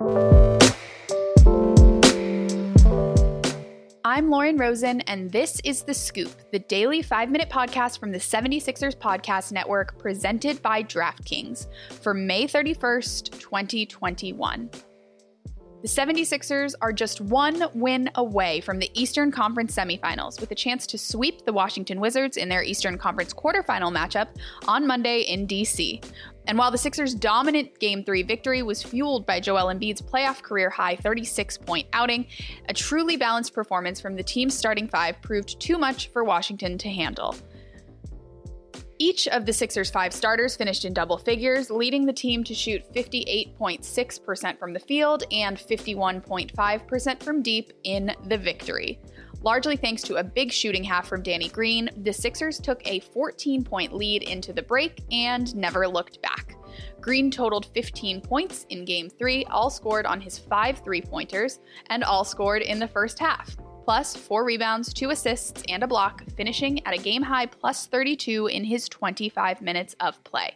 I'm Lauren Rosen, and this is The Scoop, the daily five minute podcast from the 76ers Podcast Network, presented by DraftKings for May 31st, 2021. The 76ers are just one win away from the Eastern Conference semifinals with a chance to sweep the Washington Wizards in their Eastern Conference quarterfinal matchup on Monday in DC. And while the Sixers' dominant Game 3 victory was fueled by Joel Embiid's playoff career high 36 point outing, a truly balanced performance from the team's starting five proved too much for Washington to handle. Each of the Sixers' five starters finished in double figures, leading the team to shoot 58.6% from the field and 51.5% from deep in the victory. Largely thanks to a big shooting half from Danny Green, the Sixers took a 14 point lead into the break and never looked back. Green totaled 15 points in Game 3, all scored on his five three pointers, and all scored in the first half. Plus, four rebounds, two assists, and a block, finishing at a game high plus 32 in his 25 minutes of play.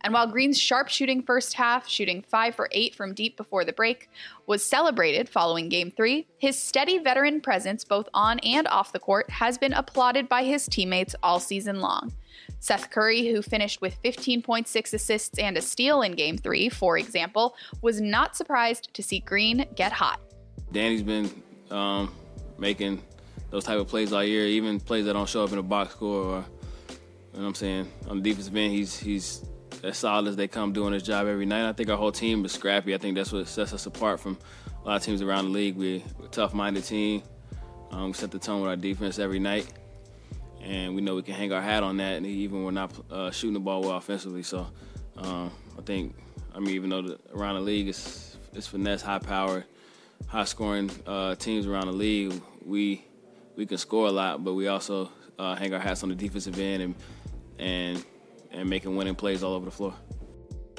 And while Green's sharp shooting first half, shooting 5 for 8 from deep before the break, was celebrated following game 3, his steady veteran presence both on and off the court has been applauded by his teammates all season long. Seth Curry, who finished with 15.6 assists and a steal in game 3, for example, was not surprised to see Green get hot. Danny's been um, making those type of plays all year, even plays that don't show up in a box score or you know what I'm saying? On the defensive end, he's he's as solid as they come doing his job every night. I think our whole team is scrappy. I think that's what sets us apart from a lot of teams around the league. We're a tough-minded team. Um, we set the tone with our defense every night, and we know we can hang our hat on that. And even we're not uh, shooting the ball well offensively, so um, I think I mean even though the, around the league it's it's finesse, high power, high scoring uh, teams around the league, we we can score a lot, but we also uh, hang our hats on the defensive end and and and making winning plays all over the floor.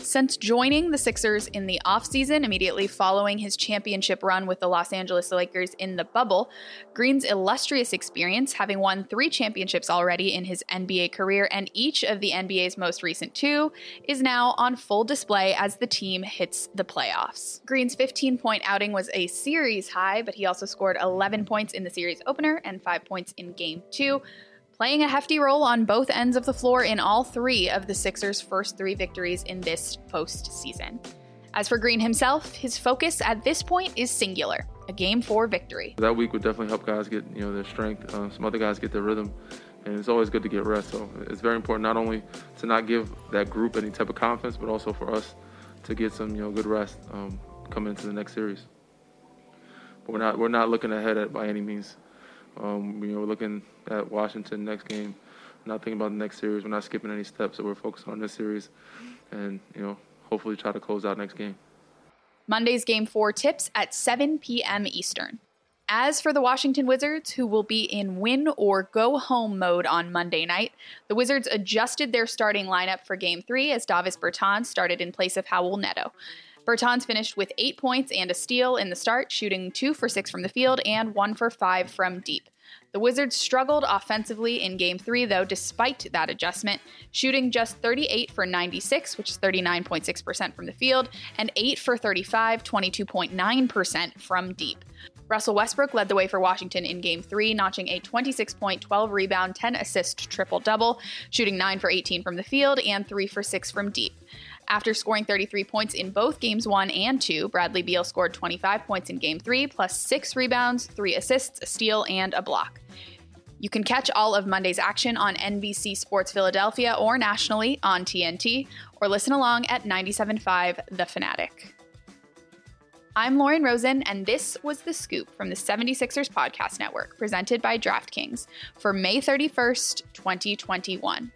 Since joining the Sixers in the offseason, immediately following his championship run with the Los Angeles Lakers in the bubble, Green's illustrious experience, having won three championships already in his NBA career and each of the NBA's most recent two, is now on full display as the team hits the playoffs. Green's 15 point outing was a series high, but he also scored 11 points in the series opener and 5 points in game two playing a hefty role on both ends of the floor in all three of the Sixers' first three victories in this postseason. As for Green himself, his focus at this point is singular a game four victory. That week would definitely help guys get you know their strength. Uh, some other guys get their rhythm, and it's always good to get rest. So it's very important not only to not give that group any type of confidence, but also for us to get some you know good rest um, coming into the next series. But we're not we're not looking ahead at by any means. Um, you know, we're looking at Washington next game. not thinking about the next series. We're not skipping any steps. So we're focused on this series, and you know, hopefully try to close out next game. Monday's game four tips at 7 p.m. Eastern. As for the Washington Wizards, who will be in win or go home mode on Monday night, the Wizards adjusted their starting lineup for game three as Davis Bertans started in place of Raul Neto. Bertans finished with eight points and a steal in the start, shooting two for six from the field and one for five from deep. The Wizards struggled offensively in game three, though, despite that adjustment, shooting just 38 for 96, which is 39.6% from the field, and 8 for 35, 22.9% from deep. Russell Westbrook led the way for Washington in game three, notching a 26 point, 12 rebound, 10 assist triple double, shooting 9 for 18 from the field and 3 for 6 from deep. After scoring 33 points in both games one and two, Bradley Beal scored 25 points in game three, plus six rebounds, three assists, a steal, and a block. You can catch all of Monday's action on NBC Sports Philadelphia or nationally on TNT, or listen along at 97.5 The Fanatic. I'm Lauren Rosen, and this was The Scoop from the 76ers Podcast Network, presented by DraftKings for May 31st, 2021.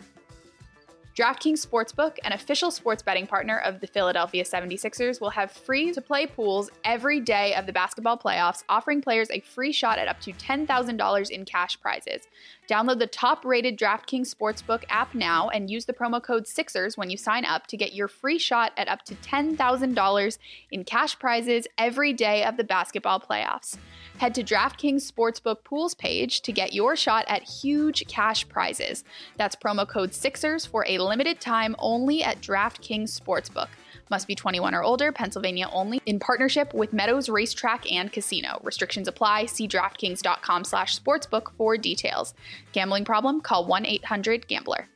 DraftKings Sportsbook, an official sports betting partner of the Philadelphia 76ers, will have free to play pools every day of the basketball playoffs, offering players a free shot at up to $10,000 in cash prizes. Download the top rated DraftKings Sportsbook app now and use the promo code SIXERS when you sign up to get your free shot at up to $10,000 in cash prizes every day of the basketball playoffs. Head to DraftKings Sportsbook Pools page to get your shot at huge cash prizes. That's promo code SIXERS for a limited time only at DraftKings Sportsbook. Must be 21 or older, Pennsylvania only, in partnership with Meadows Racetrack and Casino. Restrictions apply. See DraftKings.com slash sportsbook for details. Gambling problem? Call 1-800-GAMBLER.